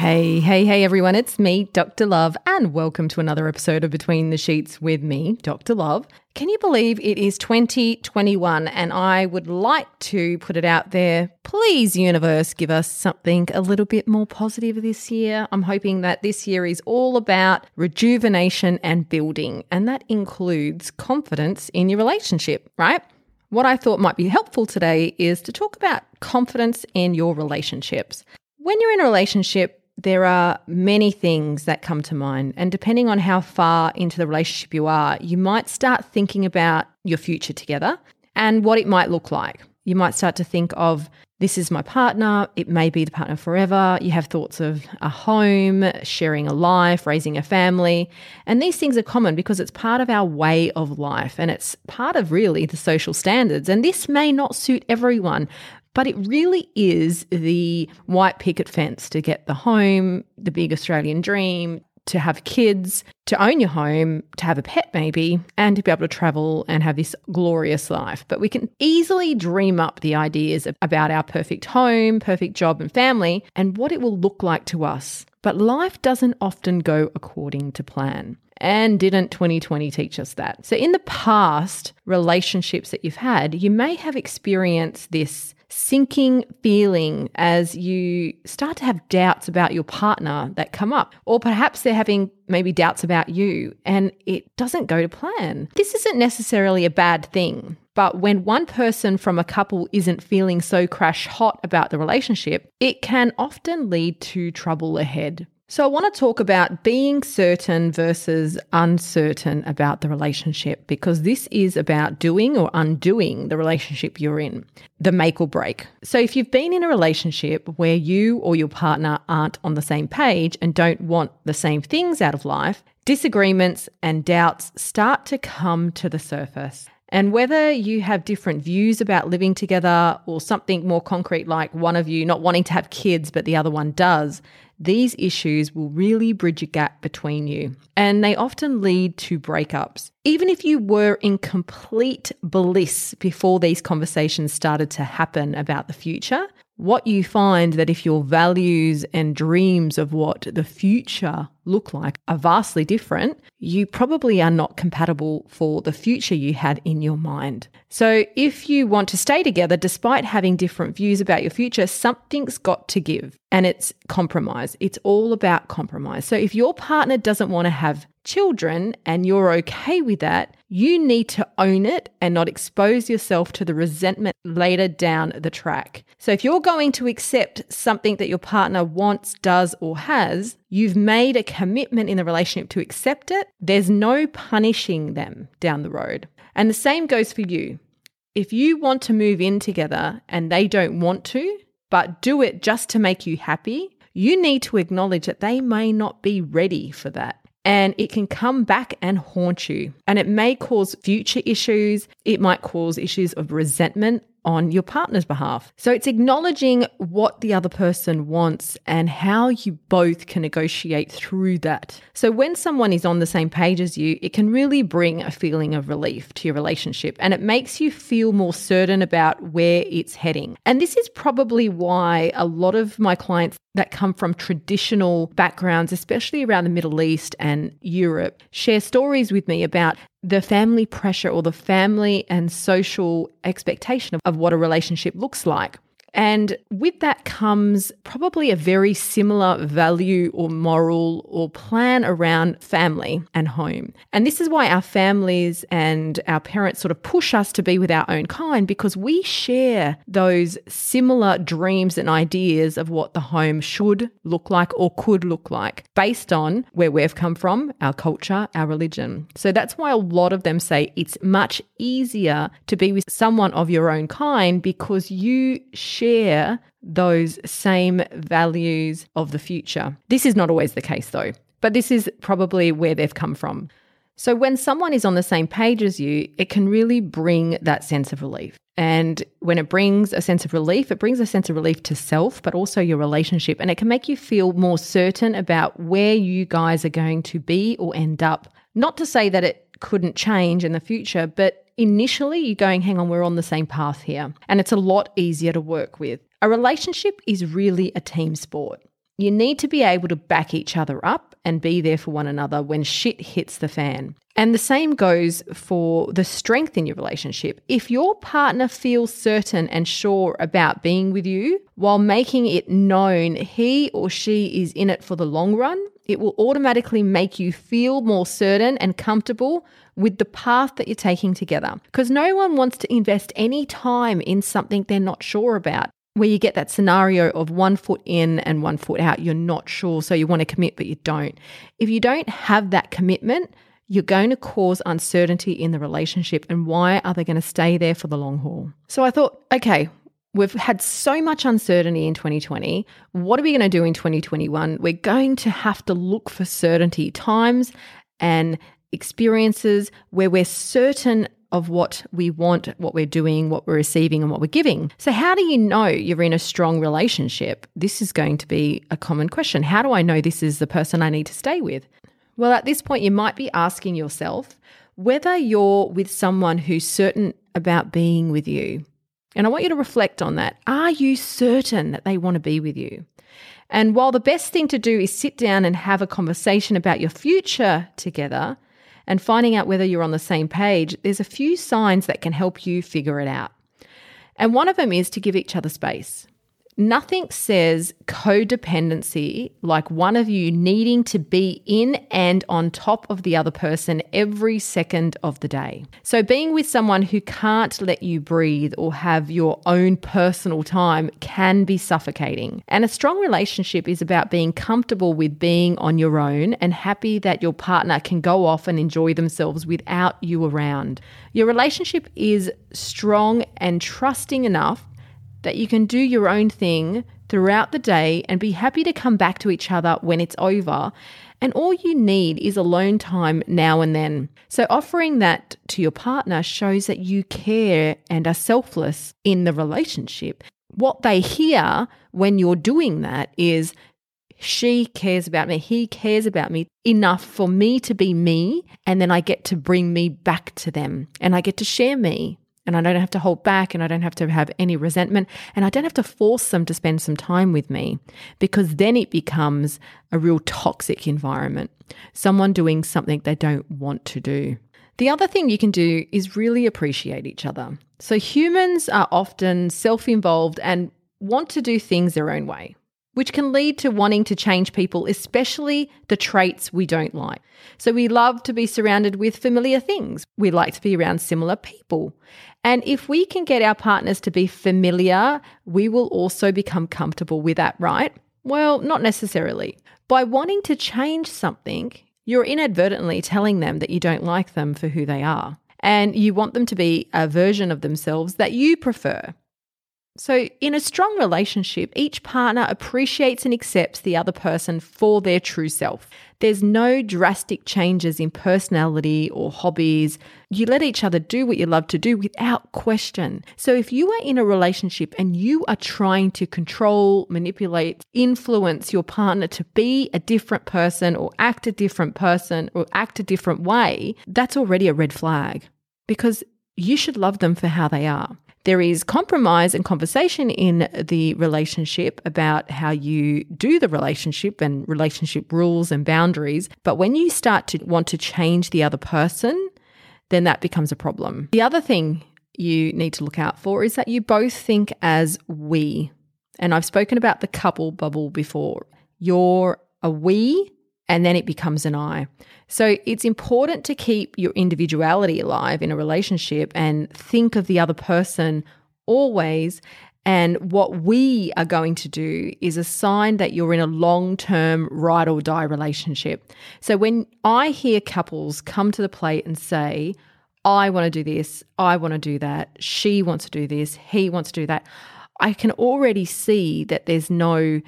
Hey, hey, hey, everyone. It's me, Dr. Lurve, and welcome to another episode of Between the Sheets with me, Dr. Lurve. Can you believe it is 2021 and I would like to put it out there? Please, universe, give us something a little bit more positive this year. I'm hoping that this year is all about rejuvenation and building, and that includes confidence in your relationship, right? What I thought might be helpful today is to talk about confidence in your relationships. When you're in a relationship, there are many things that come to mind. And depending on how far into the relationship you are, you might start thinking about your future together and what it might look like. You might start to think of this is my partner, it may be the partner forever. You have thoughts of a home, sharing a life, raising a family. And these things are common because it's part of our way of life and it's part of really the social standards. And this may not suit everyone, but it really is the white picket fence to get the home, the big Australian dream, to have kids, to own your home, to have a pet maybe, and to be able to travel and have this glorious life. But we can easily dream up the ideas about our perfect home, perfect job, and family, and what it will look like to us. But life doesn't often go according to plan. And didn't 2020 teach us that? So, in the past relationships that you've had, you may have experienced this sinking feeling as you start to have doubts about your partner that come up. Or perhaps they're having maybe doubts about you and it doesn't go to plan. This isn't necessarily a bad thing. But when one person from a couple isn't feeling so crash hot about the relationship, it can often lead to trouble ahead. So, I want to talk about being certain versus uncertain about the relationship because this is about doing or undoing the relationship you're in, the make or break. So, if you've been in a relationship where you or your partner aren't on the same page and don't want the same things out of life, disagreements and doubts start to come to the surface. And whether you have different views about living together or something more concrete like one of you not wanting to have kids but the other one does, these issues will really bridge a gap between you, and they often lead to breakups. Even if you were in complete bliss before these conversations started to happen about the future, what you find that if your values and dreams of what the future look like are vastly different, you probably are not compatible for the future you had in your mind. So, if you want to stay together despite having different views about your future, something's got to give and it's compromise. It's all about compromise. So, if your partner doesn't want to have children and you're okay with that, you need to own it and not expose yourself to the resentment later down the track. So, if you're going to accept something that your partner wants, does, or has, you've made a commitment in the relationship to accept it. There's no punishing them down the road. And the same goes for you. If you want to move in together and they don't want to, but do it just to make you happy, you need to acknowledge that they may not be ready for that and it can come back and haunt you. And it may cause future issues. It might cause issues of resentment on your partner's behalf. So it's acknowledging what the other person wants and how you both can negotiate through that. So when someone is on the same page as you, it can really bring a feeling of relief to your relationship and it makes you feel more certain about where it's heading. And this is probably why a lot of my clients that come from traditional backgrounds, especially around the Middle East and Europe, share stories with me about the family pressure or the family and social expectation of, of what a relationship looks like. And with that comes probably a very similar value or moral or plan around family and home. And this is why our families and our parents sort of push us to be with our own kind because we share those similar dreams and ideas of what the home should look like or could look like based on where we've come from, our culture, our religion. So that's why a lot of them say it's much easier to be with someone of your own kind because you share share those same values of the future. This is not always the case though, but this is probably where they've come from. So when someone is on the same page as you, it can really bring that sense of relief. And when it brings a sense of relief, it brings a sense of relief to self, but also your relationship. And it can make you feel more certain about where you guys are going to be or end up. Not to say that it couldn't change in the future, but initially you're going, hang on, we're on the same path here. And it's a lot easier to work with. A relationship is really a team sport. You need to be able to back each other up and be there for one another when shit hits the fan. And the same goes for the strength in your relationship. If your partner feels certain and sure about being with you while making it known he or she is in it for the long run, it will automatically make you feel more certain and comfortable with the path that you're taking together. Because no one wants to invest any time in something they're not sure about where you get that scenario of one foot in and one foot out. You're not sure, so you want to commit, but you don't. If you don't have that commitment, you're going to cause uncertainty in the relationship. And why are they going to stay there for the long haul? So I thought, okay, we've had so much uncertainty in 2020. What are we going to do in 2021? We're going to have to look for certainty, times and experiences where we're certain of what we want, what we're doing, what we're receiving, and what we're giving. So, how do you know you're in a strong relationship? This is going to be a common question. How do I know this is the person I need to stay with? Well, at this point, you might be asking yourself whether you're with someone who's certain about being with you. And I want you to reflect on that. Are you certain that they want to be with you? And while the best thing to do is sit down and have a conversation about your future together, and finding out whether you're on the same page, there's a few signs that can help you figure it out. And one of them is to give each other space. Nothing says codependency like one of you needing to be in and on top of the other person every second of the day. So, being with someone who can't let you breathe or have your own personal time can be suffocating. And a strong relationship is about being comfortable with being on your own and happy that your partner can go off and enjoy themselves without you around. Your relationship is strong and trusting enough that you can do your own thing throughout the day and be happy to come back to each other when it's over. And all you need is alone time now and then. So, offering that to your partner shows that you care and are selfless in the relationship. What they hear when you're doing that is, she cares about me. He cares about me enough for me to be me. And then I get to bring me back to them and I get to share me and I don't have to hold back and I don't have to have any resentment and I don't have to force them to spend some time with me because then it becomes a real toxic environment. Someone doing something they don't want to do. The other thing you can do is really appreciate each other. So humans are often self involved and want to do things their own way which can lead to wanting to change people, especially the traits we don't like. So we love to be surrounded with familiar things. We like to be around similar people. And if we can get our partners to be familiar, we will also become comfortable with that, right? Well, not necessarily. By wanting to change something, you're inadvertently telling them that you don't like them for who they are. And you want them to be a version of themselves that you prefer. So, in a strong relationship, each partner appreciates and accepts the other person for their true self. There's no drastic changes in personality or hobbies. You let each other do what you love to do without question. So, if you are in a relationship and you are trying to control, manipulate, influence your partner to be a different person or act a different person or act a different way, that's already a red flag because you should love them for how they are. There is compromise and conversation in the relationship about how you do the relationship and relationship rules and boundaries. But when you start to want to change the other person, then that becomes a problem. The other thing you need to look out for is that you both think as we. And I've spoken about the couple bubble before. You're a we and then it becomes an I. So it's important to keep your individuality alive in a relationship and think of the other person always. And what we are going to do is a sign that you're in a long term ride or die relationship. So when I hear couples come to the plate and say, I want to do this, I want to do that, she wants to do this, he wants to do that. I can already see that there's no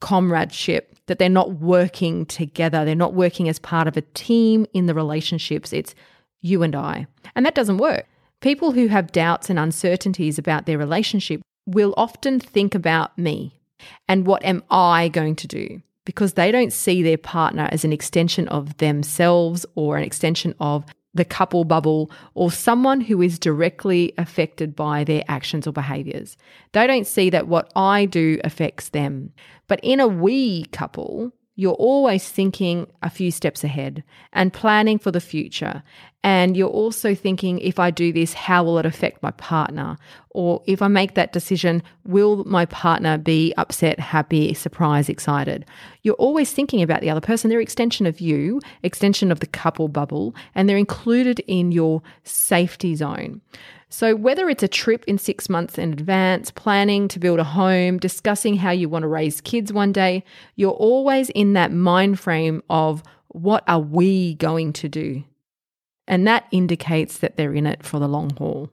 comradeship, that they're not working together. They're not working as part of a team in the relationships. It's you and I. And that doesn't work. People who have doubts and uncertainties about their relationship will often think about me and what am I going to do? Because they don't see their partner as an extension of themselves or an extension of the couple bubble or someone who is directly affected by their actions or behaviors. They don't see that what I do affects them. But in a we couple, you're always thinking a few steps ahead and planning for the future. And you're also thinking, if I do this, how will it affect my partner? Or if I make that decision, will my partner be upset, happy, surprised, excited? You're always thinking about the other person. They're extension of you, extension of the couple bubble, and they're included in your safety zone. So, whether it's a trip in six months in advance, planning to build a home, discussing how you want to raise kids one day, you're always in that mind frame of what are we going to do? And that indicates that they're in it for the long haul.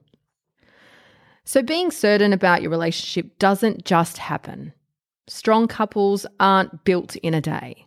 So, being certain about your relationship doesn't just happen. Strong couples aren't built in a day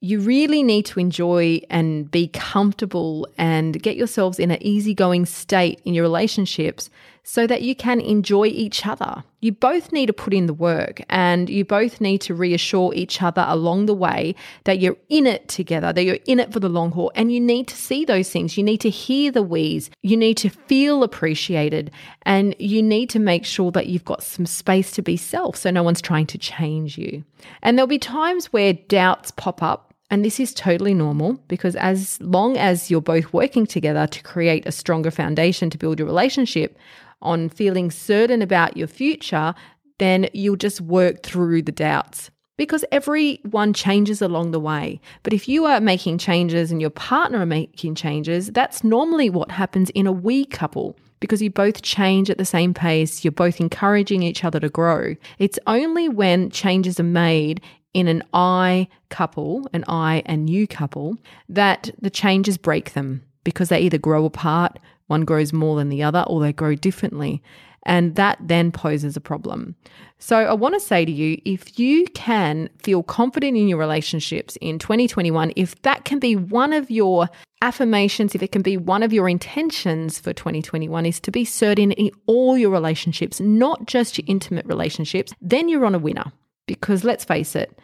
you really need to enjoy and be comfortable and get yourselves in an easygoing state in your relationships so that you can enjoy each other. You both need to put in the work and you both need to reassure each other along the way that you're in it together, that you're in it for the long haul. And you need to see those things. You need to hear the wheeze. You need to feel appreciated. And you need to make sure that you've got some space to be self so no one's trying to change you. And there'll be times where doubts pop up and this is totally normal because as long as you're both working together to create a stronger foundation to build your relationship on feeling certain about your future, then you'll just work through the doubts because everyone changes along the way. But if you are making changes and your partner are making changes, that's normally what happens in a we couple because you both change at the same pace, you're both encouraging each other to grow. It's only when changes are made in an I couple, an I and you couple, that the changes break them because they either grow apart, one grows more than the other, or they grow differently. And that then poses a problem. So, I want to say to you if you can feel confident in your relationships in 2021, if that can be one of your affirmations, if it can be one of your intentions for 2021, is to be certain in all your relationships, not just your intimate relationships, then you're on a winner. Because let's face it,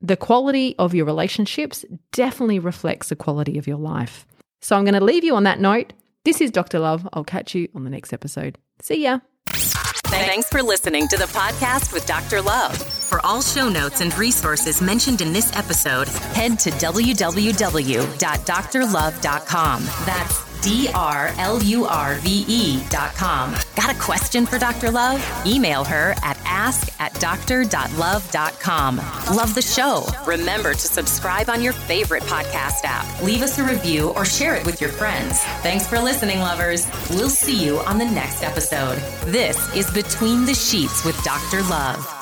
the quality of your relationships definitely reflects the quality of your life. So I'm going to leave you on that note. This is Dr. Lurve. I'll catch you on the next episode. See ya. Thanks for listening to the podcast with Dr. Lurve. For all show notes and resources mentioned in this episode, head to www.drlurve.com. That's D R L U R V E dot com. Got a question for Dr. Lurve? Email her at ask at doctor.love.com. Love the show? Remember to subscribe on your favorite podcast app. Leave us a review or share it with your friends. Thanks for listening, lovers. We'll see you on the next episode. This is Between the Sheets with Dr. Lurve.